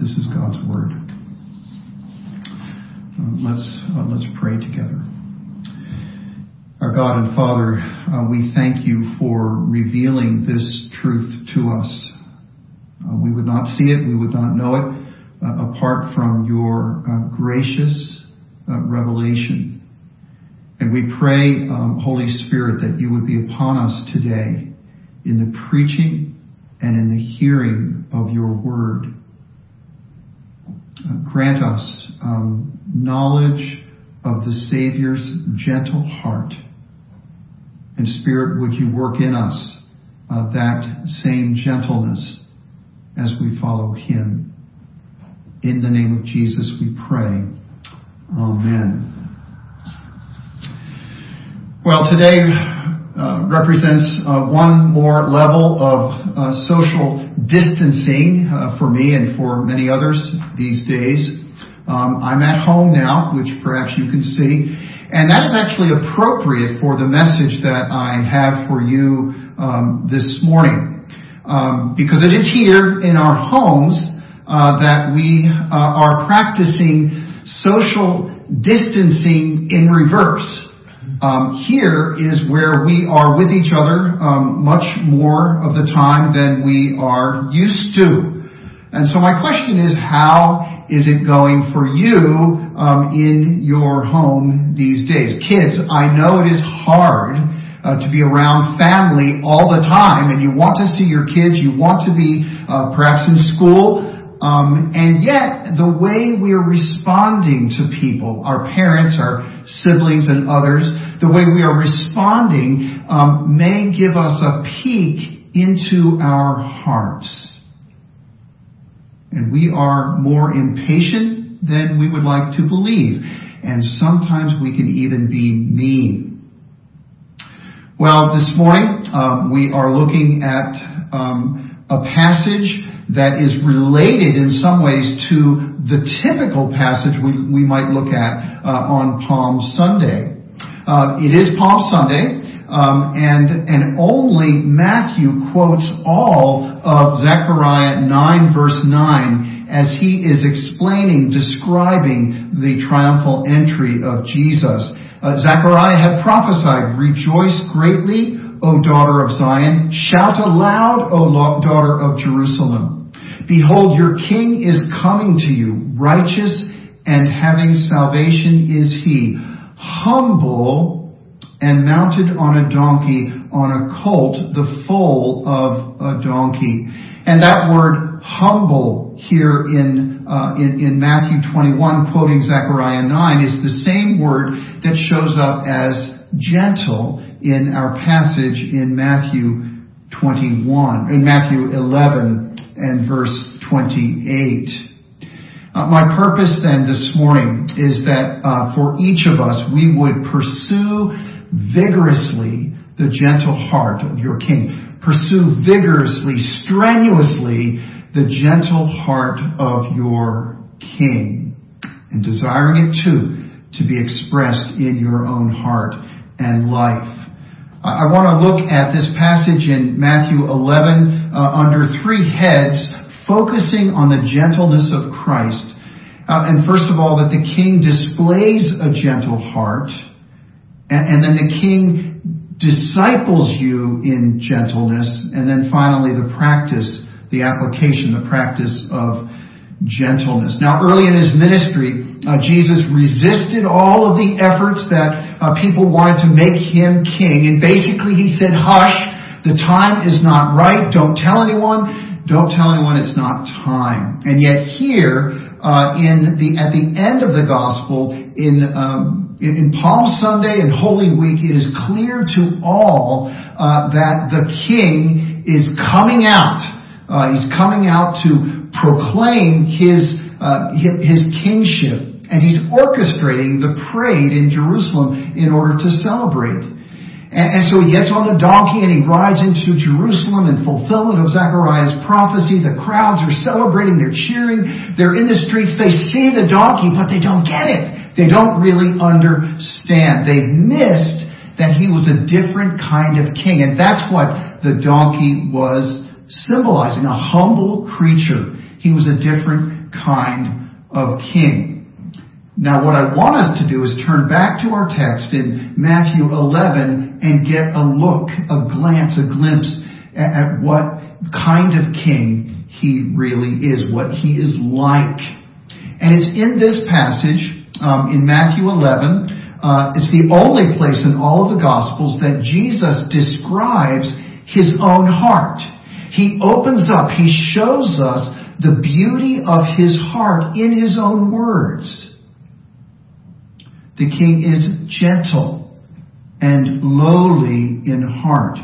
this is God's word. Uh, let's uh, let's pray together. Our God and Father, uh, we thank you for revealing this truth to us. Uh, we would not see it, we would not know it uh, apart from your gracious revelation. And we pray, um, Holy Spirit, that you would be upon us today in the preaching and in the hearing of your word. Grant us um, knowledge of the Savior's gentle heart. And Spirit, would you work in us uh, that same gentleness as we follow him. In the name of Jesus we pray. Amen. Well, today uh, represents uh, one more level of uh, social distancing uh, for me and for many others these days. Um, I'm at home now, which perhaps you can see, and that is actually appropriate for the message that I have for you um, this morning, um, because it is here in our homes uh, that we uh, are practicing social distancing in reverse. Um, here is where we are with each other um, much more of the time than we are used to. And so my question is, how is it going for you um, in your home these days? Kids, I know it is hard uh, to be around family all the time, and you want to see your kids, you want to be uh, perhaps in school, um, and yet, the way we are responding to people, our parents, our siblings, and others, the way we are responding um, may give us a peek into our hearts. And we are more impatient than we would like to believe. And sometimes we can even be mean. Well, this morning um, we are looking at um, a passage that is related in some ways to the typical passage we, we might look at uh, on Palm Sunday. Uh, it is Palm Sunday, um, and and only Matthew quotes all of Zechariah 9 verse 9 as he is explaining, describing the triumphal entry of Jesus. Uh, Zechariah had prophesied, "Rejoice greatly, O daughter of Zion! Shout aloud, O daughter of Jerusalem!" Behold, your king is coming to you, righteous and having salvation is he, humble and mounted on a donkey, on a colt, the foal of a donkey. And that word humble here in, uh, in, in Matthew 21, quoting Zechariah 9, is the same word that shows up as gentle in our passage in Matthew 21, in Matthew 11, and verse 28. Uh, my purpose then this morning is that uh, for each of us we would pursue vigorously the gentle heart of your King. Pursue vigorously, strenuously the gentle heart of your King. And desiring it too to be expressed in your own heart and life. I want to look at this passage in Matthew 11 uh, under three heads, focusing on the gentleness of Christ. Uh, and first of all, that the king displays a gentle heart, and, and then the king disciples you in gentleness, and then finally the practice, the application, the practice of gentleness. Now, early in his ministry, uh, Jesus resisted all of the efforts that uh, people wanted to make him king. And basically he said, hush, the time is not right. Don't tell anyone. Don't tell anyone it's not time. And yet here, uh, in the, at the end of the gospel, in, um, in, Palm Sunday and Holy Week, it is clear to all uh, that the king is coming out. Uh, he's coming out to proclaim his uh, his kingship and he's orchestrating the parade in Jerusalem in order to celebrate. And, and, so he gets on the donkey and he rides into Jerusalem in fulfillment of Zechariah's prophecy. The crowds are celebrating, they're cheering, they're in the streets, they see the donkey, but they don't get it. They don't really understand. They've missed that he was a different kind of king. And that's what the donkey was symbolizing, a humble creature He was a different kind of king. Now what I want us to do is turn back to our text in Matthew 11 and get a look, a glance, a glimpse at, at what kind of king he really is, what he is like. And it's in this passage, um, in Matthew 11, uh, it's the only place in all of the Gospels that Jesus describes his own heart. He opens up, he shows us the beauty of his heart in his own words. The king is gentle and lowly in heart.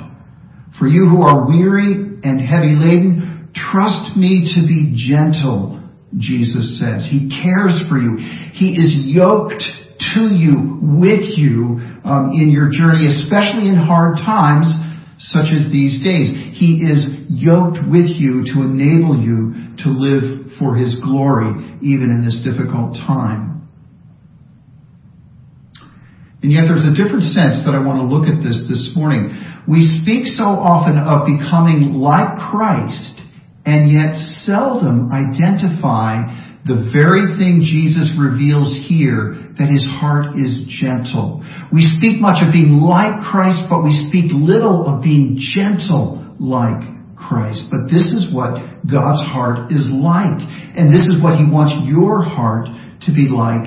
For you who are weary and heavy laden, trust me to be gentle, Jesus says. He cares for you. He is yoked to you, with you, um, in your journey, especially in hard times such as these days. He is yoked with you to enable you to live for His glory, even in this difficult time. And yet there's a different sense that I want to look at this this morning. We speak so often of becoming like Christ and yet seldom identify the very thing Jesus reveals here, that his heart is gentle. We speak much of being like Christ, but we speak little of being gentle like Christ. But this is what God's heart is like. And this is what he wants your heart to be like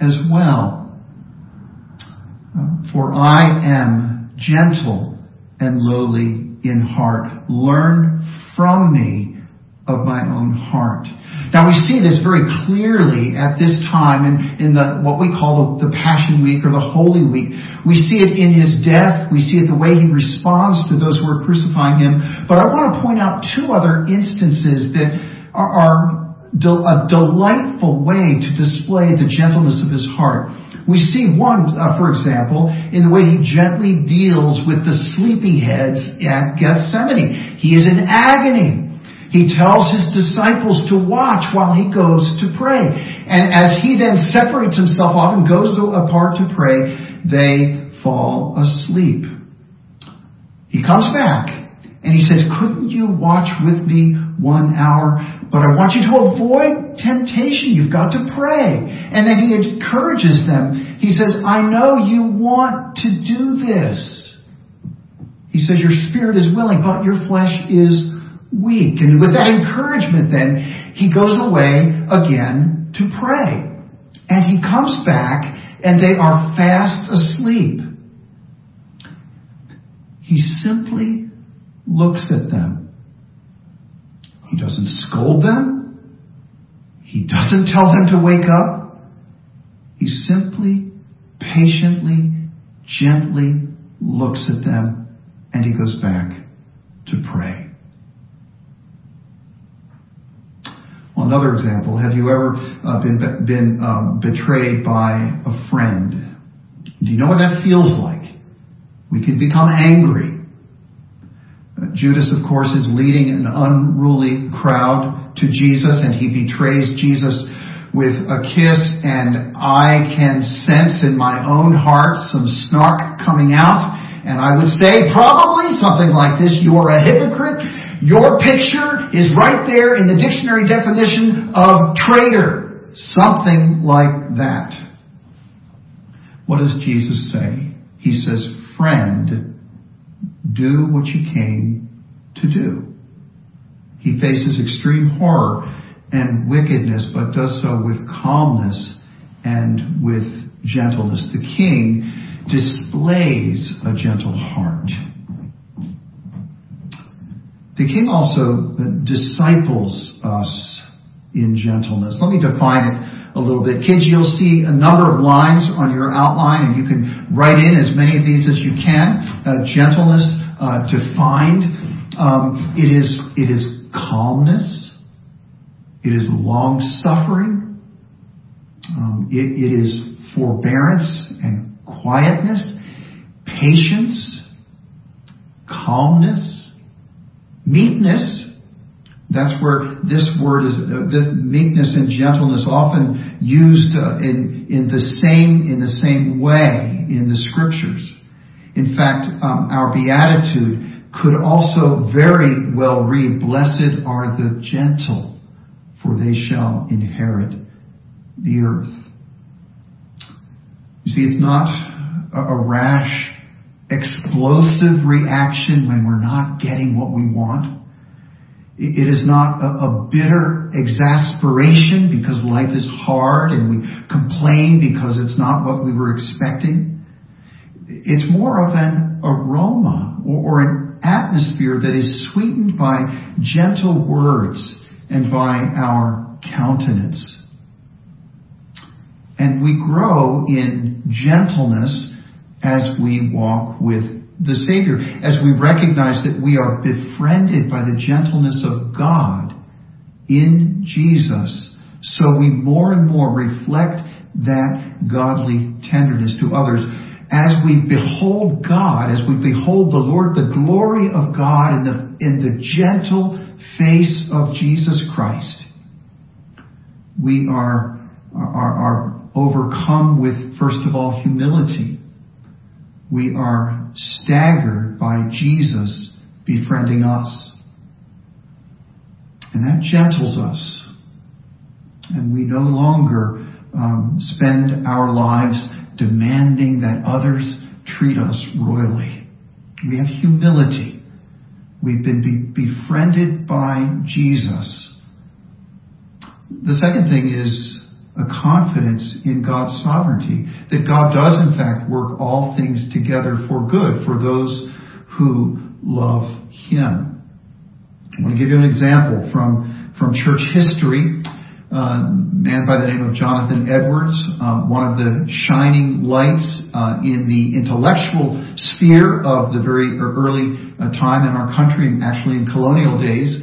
as well. For I am gentle and lowly in heart. Learn from me of my own heart. Now we see this very clearly at this time in, in the, what we call the, the Passion Week or the Holy Week. We see it in his death. We see it the way he responds to those who are crucifying him. But I want to point out two other instances that are, are a delightful way to display the gentleness of his heart. We see one, uh, for example, in the way he gently deals with the sleepyheads at Gethsemane. He is in agony. He tells his disciples to watch while he goes to pray. And as he then separates himself off and goes apart to pray, they fall asleep. He comes back and he says, couldn't you watch with me one hour? But I want you to avoid temptation. You've got to pray. And then he encourages them. He says, I know you want to do this. He says, your spirit is willing, but your flesh is weak. And with that encouragement then, he goes away again to pray. And he comes back and they are fast asleep. He simply looks at them he doesn't scold them. He doesn't tell them to wake up. He simply, patiently, gently looks at them and he goes back to pray. Well, another example, have you ever uh, been, been um, betrayed by a friend? Do you know what that feels like? We can become angry. Judas, of course, is leading an unruly crowd to Jesus and he betrays Jesus with a kiss and I can sense in my own heart some snark coming out and I would say probably something like this, you are a hypocrite. Your picture is right there in the dictionary definition of traitor. Something like that. What does Jesus say? He says, friend, do what you came to do. He faces extreme horror and wickedness, but does so with calmness and with gentleness. The king displays a gentle heart. The king also disciples us in gentleness. Let me define it a little bit. Kids, you'll see a number of lines on your outline and you can write in as many of these as you can. Uh, gentleness uh, defined um, it is it is calmness. It is long suffering. Um, it, it is forbearance and quietness, patience, calmness, meekness. That's where this word is, uh, this meekness and gentleness often used uh, in, in the same, in the same way in the scriptures. In fact, um, our beatitude could also very well read, blessed are the gentle, for they shall inherit the earth. You see, it's not a, rash, explosive reaction when we're not getting what we want. It is not a, bitter exasperation because life is hard and we complain because it's not what we were expecting. It's more of an aroma or an atmosphere that is sweetened by gentle words and by our countenance. And we grow in gentleness as we walk with the Savior, as we recognize that we are befriended by the gentleness of God in Jesus. So we more and more reflect that godly tenderness to others. As we behold God, as we behold the Lord, the glory of God in the, in the gentle face of Jesus Christ, we are, are, are overcome with, first of all, humility. We are staggered by Jesus befriending us. And that gentles us. And we no longer um, spend our lives demanding that others treat us royally. We have humility. We've been be- befriended by Jesus. The second thing is a confidence in God's sovereignty, that God does in fact work all things together for good for those who love Him. I want to give you an example from, from church history. Uh, a man by the name of Jonathan Edwards, uh, one of the shining lights uh, in the intellectual sphere of the very early uh, time in our country, actually in colonial days.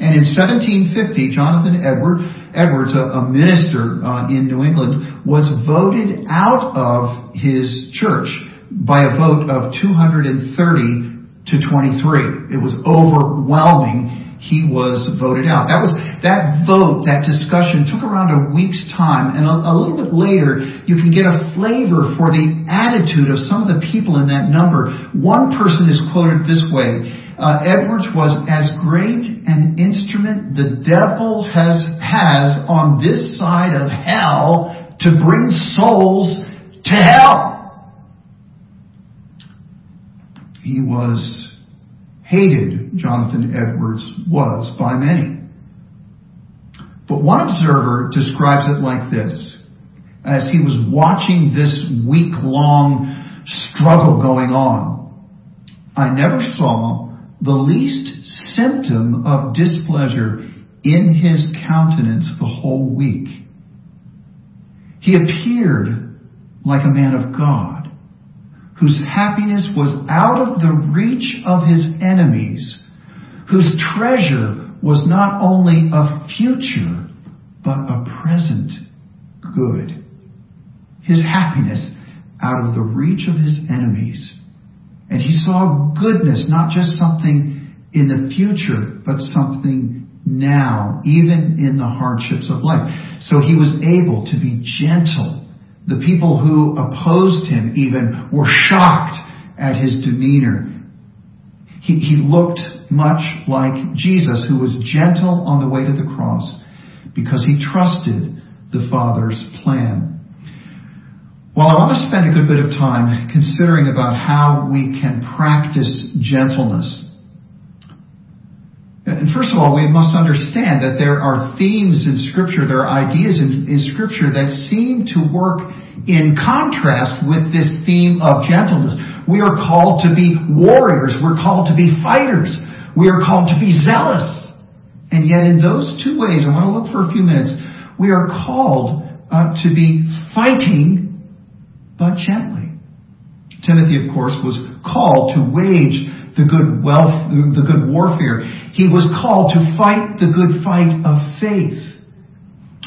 And in 1750, Jonathan Edward Edwards, a, a minister uh, in New England, was voted out of his church by a vote of 230 to 23. It was overwhelming. He was voted out. That was that vote, that discussion took around a week's time, and a, a little bit later, you can get a flavor for the attitude of some of the people in that number. One person is quoted this way uh, Edwards was as great an instrument the devil has has on this side of hell to bring souls to hell. He was hated, Jonathan Edwards was by many. But one observer describes it like this. As he was watching this week long struggle going on, I never saw the least symptom of displeasure in his countenance the whole week. He appeared like a man of God, whose happiness was out of the reach of his enemies, whose treasure was not only a future, but a present good. His happiness out of the reach of his enemies and he saw goodness, not just something in the future, but something now, even in the hardships of life. So he was able to be gentle. The people who opposed him even were shocked at his demeanor. He, he looked much like Jesus, who was gentle on the way to the cross because he trusted the Father's plan. Well, I want to spend a good bit of time considering about how we can practice gentleness. And first of all, we must understand that there are themes in Scripture, there are ideas in, in Scripture that seem to work in contrast with this theme of gentleness. We are called to be warriors. We're called to be fighters. We are called to be zealous. And yet in those two ways, I want to look for a few minutes, we are called uh, to be fighting but gently. Timothy, of course, was called to wage the good wealth, the good warfare. He was called to fight the good fight of faith.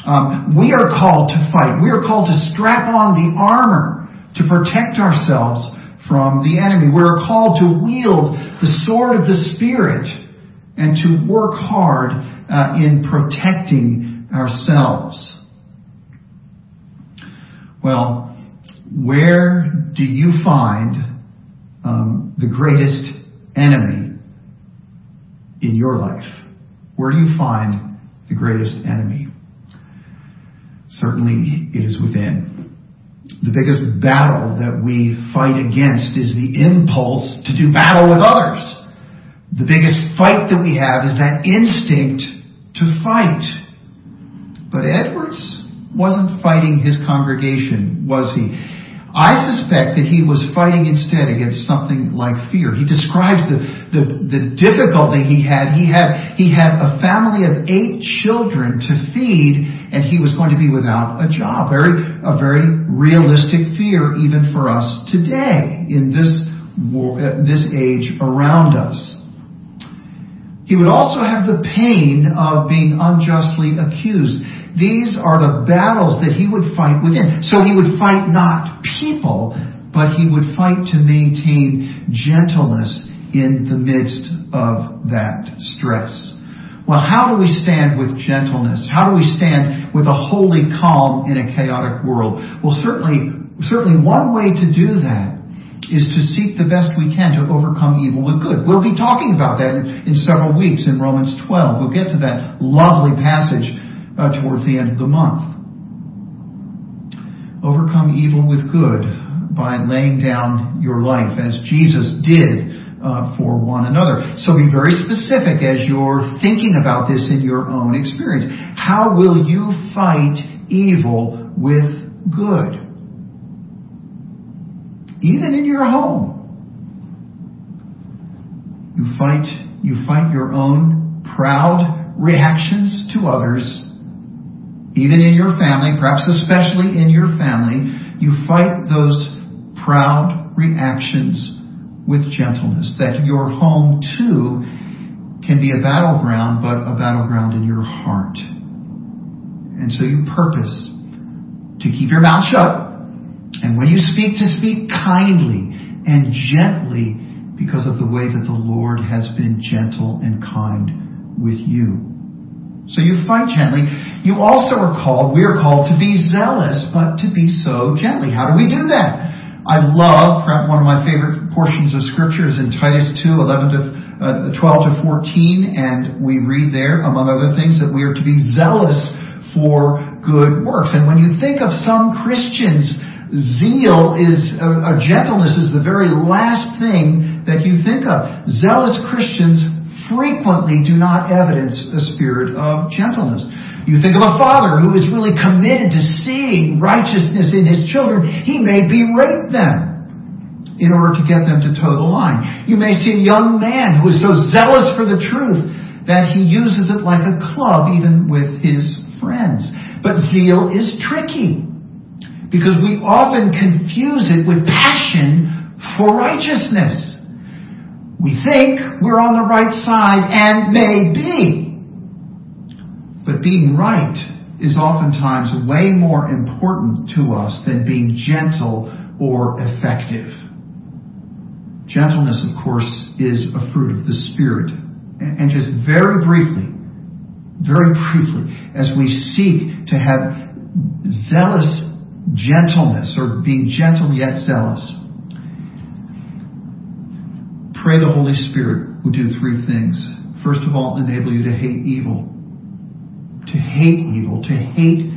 Um, we are called to fight. We are called to strap on the armor to protect ourselves from the enemy. We are called to wield the sword of the Spirit and to work hard uh, in protecting ourselves. Well, where do you find um, the greatest enemy in your life? Where do you find the greatest enemy? Certainly it is within. The biggest battle that we fight against is the impulse to do battle with others. The biggest fight that we have is that instinct to fight. But Edwards wasn't fighting his congregation, was he? I suspect that he was fighting instead against something like fear. He describes the, difficulty he had. He had, he had a family of eight children to feed and he was going to be without a job. A very realistic fear even for us today in this, uh, this age around us. He would also have the pain of being unjustly accused. These are the battles that he would fight within. So he would fight not people, but he would fight to maintain gentleness in the midst of that stress. Well, how do we stand with gentleness? How do we stand with a holy calm in a chaotic world? Well, certainly, certainly one way to do that is to seek the best we can to overcome evil with good. We'll be talking about that in, in several weeks in Romans 12. We'll get to that lovely passage uh, towards the end of the month. Overcome evil with good by laying down your life as Jesus did uh, for one another. So be very specific as you're thinking about this in your own experience. How will you fight evil with good? Even in your home. You fight, you fight your own proud reactions to others even in your family, perhaps especially in your family, you fight those proud reactions with gentleness, that your home too can be a battleground, but a battleground in your heart. And so you purpose to keep your mouth shut, and when you speak, to speak kindly and gently because of the way that the Lord has been gentle and kind with you. So you fight gently. You also are called, we are called to be zealous, but to be so gently. How do we do that? I love, one of my favorite portions of scripture is in Titus 2, 11 to, uh, 12 to 14, and we read there, among other things, that we are to be zealous for good works. And when you think of some Christians, zeal is, uh, uh, gentleness is the very last thing that you think of. Zealous Christians frequently do not evidence a spirit of gentleness. You think of a father who is really committed to seeing righteousness in his children. He may berate them in order to get them to toe the line. You may see a young man who is so zealous for the truth that he uses it like a club even with his friends. But zeal is tricky because we often confuse it with passion for righteousness. We think we're on the right side and may be. But being right is oftentimes way more important to us than being gentle or effective. Gentleness, of course, is a fruit of the Spirit. And just very briefly, very briefly, as we seek to have zealous gentleness or being gentle yet zealous, Pray the Holy Spirit will do three things. First of all, enable you to hate evil. To hate evil, to hate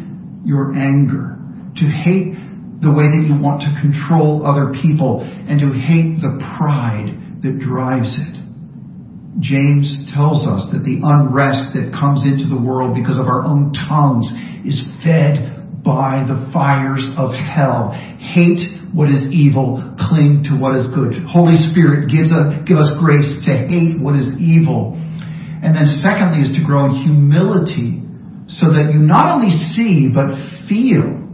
your anger, to hate the way that you want to control other people, and to hate the pride that drives it. James tells us that the unrest that comes into the world because of our own tongues is fed by the fires of hell. Hate what is evil, cling to what is good. Holy Spirit gives us, give us grace to hate what is evil. And then secondly is to grow in humility so that you not only see, but feel,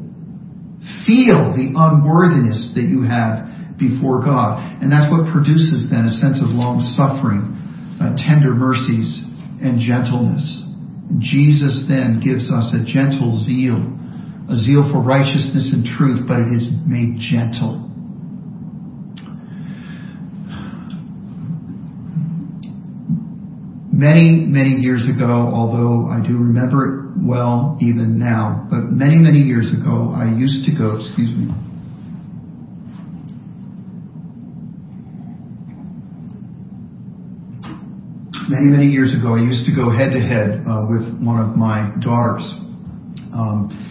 feel the unworthiness that you have before God. And that's what produces then a sense of long suffering, uh, tender mercies, and gentleness. Jesus then gives us a gentle zeal a zeal for righteousness and truth, but it is made gentle. Many, many years ago, although I do remember it well even now, but many, many years ago, I used to go, excuse me, many, many years ago, I used to go head to head with one of my daughters. Um,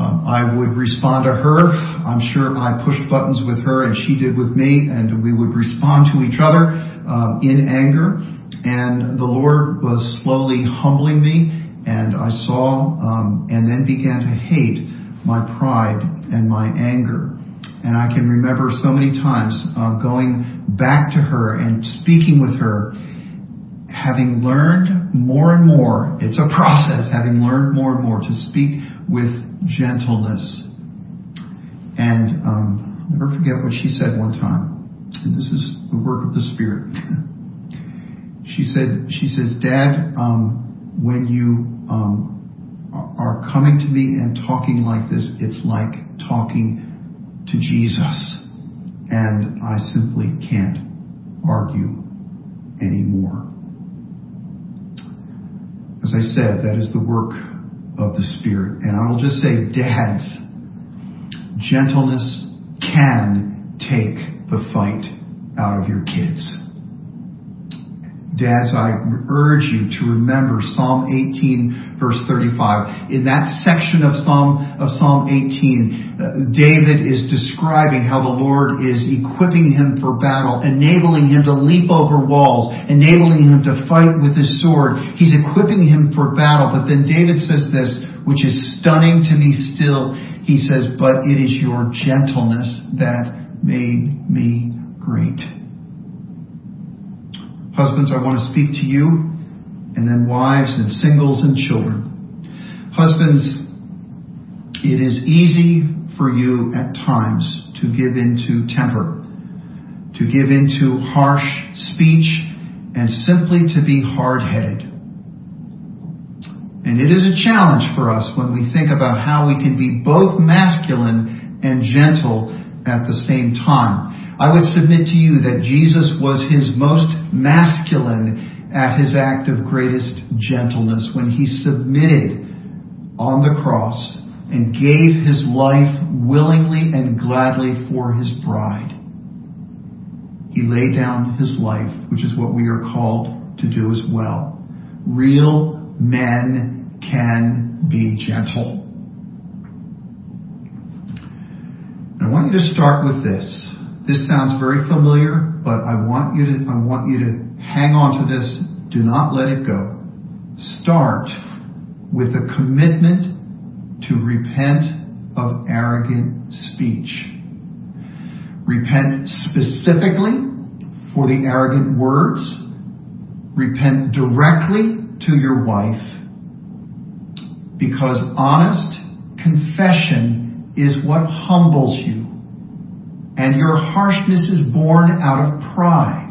I would respond to her. I'm sure I pushed buttons with her and she did with me, and we would respond to each other um, in anger. And the Lord was slowly humbling me, and I saw um, and then began to hate my pride and my anger. And I can remember so many times uh, going back to her and speaking with her, having learned more and more, it's a process, having learned more and more to speak with gentleness. And um, never forget what she said one time. And this is the work of the Spirit. she said, she says, Dad, um, when you um, are coming to me and talking like this, it's like talking to Jesus. And I simply can't argue anymore. As I said, that is the work of the Spirit. And I will just say, dads, gentleness can take the fight out of your kids. Dads, I urge you to remember Psalm 18 verse 35. In that section of Psalm, of Psalm 18, uh, David is describing how the Lord is equipping him for battle, enabling him to leap over walls, enabling him to fight with his sword. He's equipping him for battle. But then David says this, which is stunning to me still. He says, but it is your gentleness that made me great. Husbands, I want to speak to you, and then wives and singles and children. Husbands, it is easy for you at times to give into temper, to give into harsh speech, and simply to be hard-headed. And it is a challenge for us when we think about how we can be both masculine and gentle at the same time. I would submit to you that Jesus was his most masculine at his act of greatest gentleness when he submitted on the cross and gave his life willingly and gladly for his bride. He laid down his life, which is what we are called to do as well. Real men can be gentle. I want you to start with this. This sounds very familiar, but I want you to, I want you to hang on to this. Do not let it go. Start with a commitment to repent of arrogant speech. Repent specifically for the arrogant words. Repent directly to your wife because honest confession is what humbles you and your harshness is born out of pride.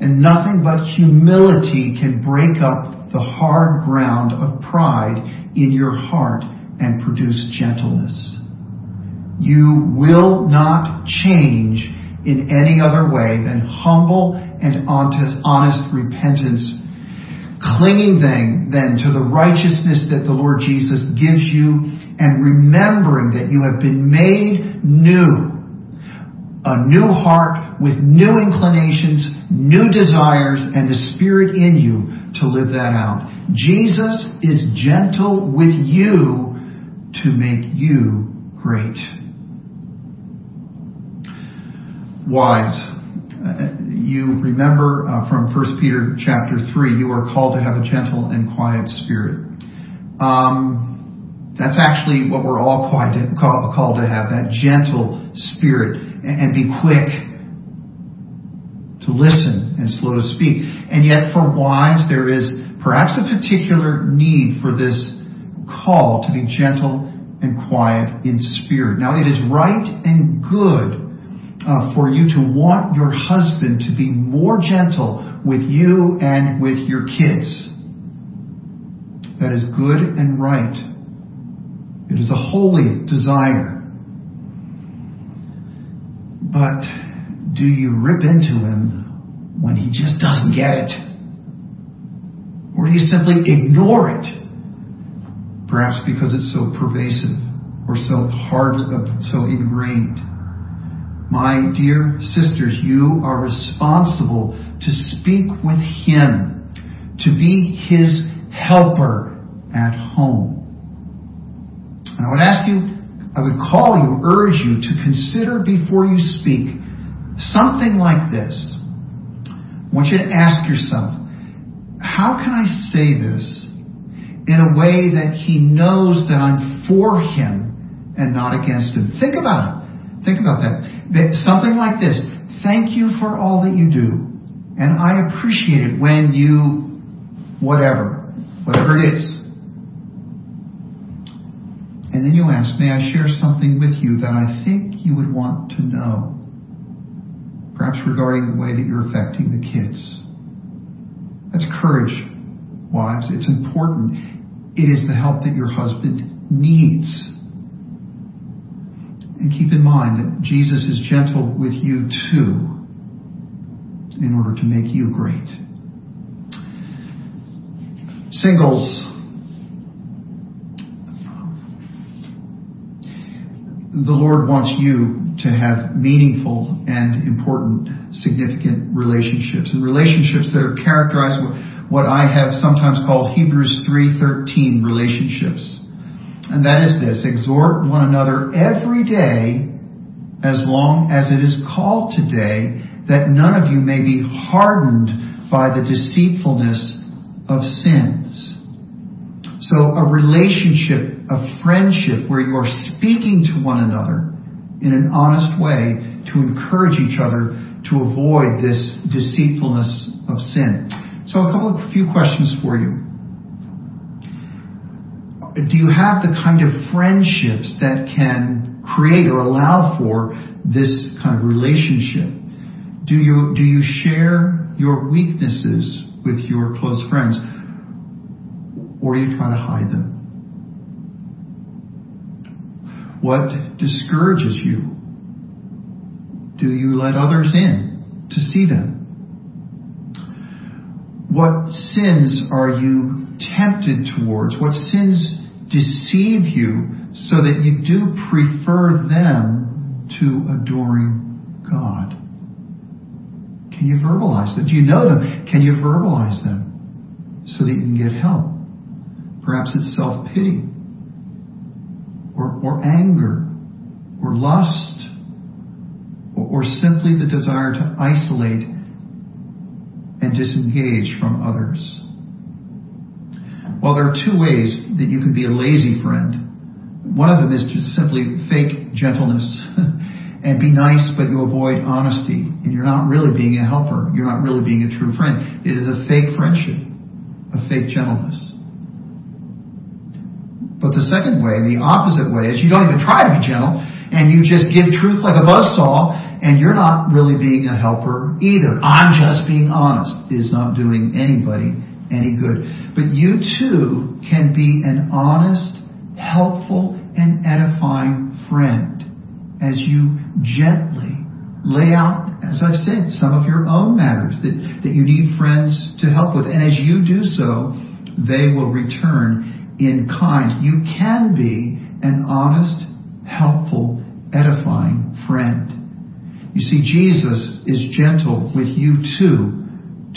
And nothing but humility can break up the hard ground of pride in your heart and produce gentleness. You will not change in any other way than humble and honest repentance, clinging then, then to the righteousness that the Lord Jesus gives you and remembering that you have been made new a new heart with new inclinations, new desires, and the Spirit in you to live that out. Jesus is gentle with you to make you great. Wives, uh, you remember uh, from 1 Peter chapter 3, you are called to have a gentle and quiet spirit. Um, that's actually what we're all called to have, that gentle spirit and be quick to listen and slow to speak. And yet for wives, there is perhaps a particular need for this call to be gentle and quiet in spirit. Now it is right and good uh, for you to want your husband to be more gentle with you and with your kids. That is good and right. It is a holy desire. But do you rip into him when he just doesn't get it? Or do you simply ignore it? Perhaps because it's so pervasive or so hard, so ingrained. My dear sisters, you are responsible to speak with him, to be his helper at home. And I would ask you, I would call you, urge you to consider before you speak something like this. I want you to ask yourself, how can I say this in a way that he knows that I'm for him and not against him? Think about it. Think about that. Something like this. Thank you for all that you do. And I appreciate it when you, whatever, whatever it is. And then you ask, may I share something with you that I think you would want to know? Perhaps regarding the way that you're affecting the kids. That's courage, wives. It's important. It is the help that your husband needs. And keep in mind that Jesus is gentle with you too in order to make you great. Singles, the Lord wants you to have meaningful and important, significant relationships, and relationships that are characterized with what I have sometimes called Hebrews 3:13 relationships. And that is this, exhort one another every day as long as it is called today that none of you may be hardened by the deceitfulness of sins. So a relationship, a friendship where you are speaking to one another in an honest way to encourage each other to avoid this deceitfulness of sin. So a couple of few questions for you. Do you have the kind of friendships that can create or allow for this kind of relationship? Do you, do you share your weaknesses with your close friends? Or do you try to hide them? What discourages you? Do you let others in to see them? What sins are you tempted towards? What sins deceive you so that you do prefer them to adoring God? Can you verbalize them? Do you know them? Can you verbalize them so that you can get help? Perhaps it's self pity, or, or anger, or lust, or, or simply the desire to isolate and disengage from others. Well, there are two ways that you can be a lazy friend. One of them is to simply fake gentleness and be nice, but you avoid honesty. And you're not really being a helper. You're not really being a true friend. It is a fake friendship, a fake gentleness. But the second way, the opposite way, is you don't even try to be gentle and you just give truth like a buzzsaw and you're not really being a helper either. I'm just being honest is not doing anybody any good. But you too can be an honest, helpful, and edifying friend as you gently lay out, as I've said, some of your own matters that, that you need friends to help with. And as you do so, they will return in kind. You can be an honest, helpful, edifying friend. You see, Jesus is gentle with you too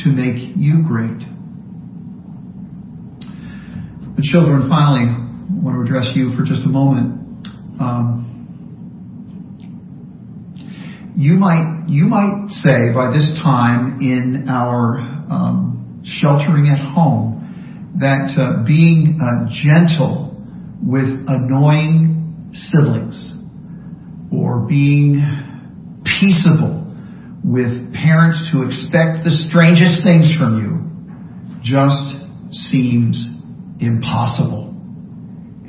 to make you great. The children, finally, I want to address you for just a moment. Um, you might you might say by this time in our um, sheltering at home that uh, being uh, gentle with annoying siblings or being peaceable with parents who expect the strangest things from you just seems impossible.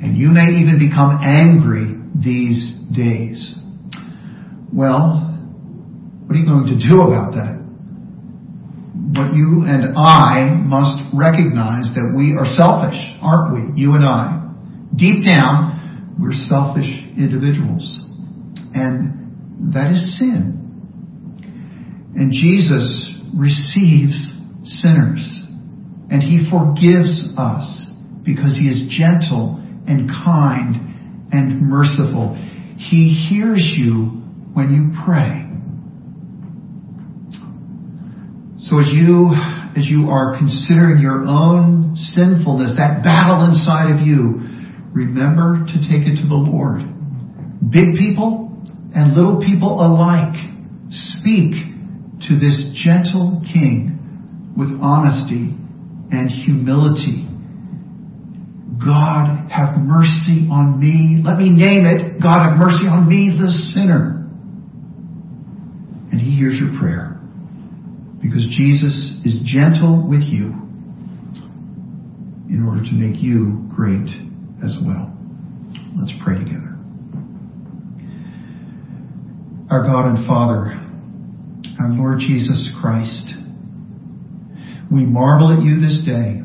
And you may even become angry these days. Well, what are you going to do about that? What you and I must recognize that we are selfish, aren't we? You and I. Deep down, we're selfish individuals. And that is sin. And Jesus receives sinners. And he forgives us because he is gentle and kind and merciful. He hears you when you pray. So as you, as you are considering your own sinfulness, that battle inside of you, remember to take it to the Lord. Big people and little people alike speak to this gentle king with honesty and humility. God have mercy on me. Let me name it. God have mercy on me, the sinner. And he hears your prayer because Jesus is gentle with you in order to make you great as well. Let's pray together. Our God and Father, our Lord Jesus Christ, we marvel at you this day.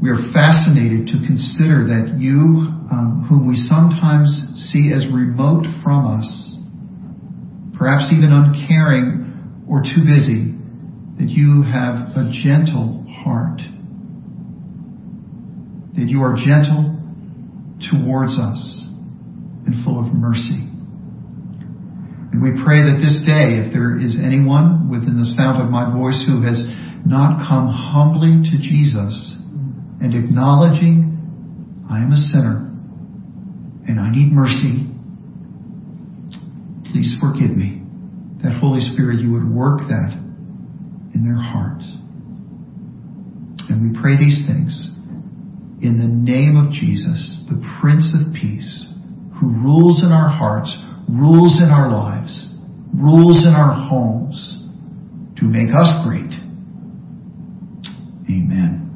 We are fascinated to consider that you, um, whom we sometimes see as remote from us, perhaps even uncaring or too busy, that you have a gentle heart that you are gentle towards us and full of mercy. And we pray that this day, if there is anyone within the sound of my voice who has not come humbly to Jesus and acknowledging I am a sinner and I need mercy, please forgive me. That Holy Spirit, you would work that in their hearts. And we pray these things in the name of Jesus, the Prince of Peace, who rules in our hearts, rules in our lives, rules in our homes to make us great. Amen.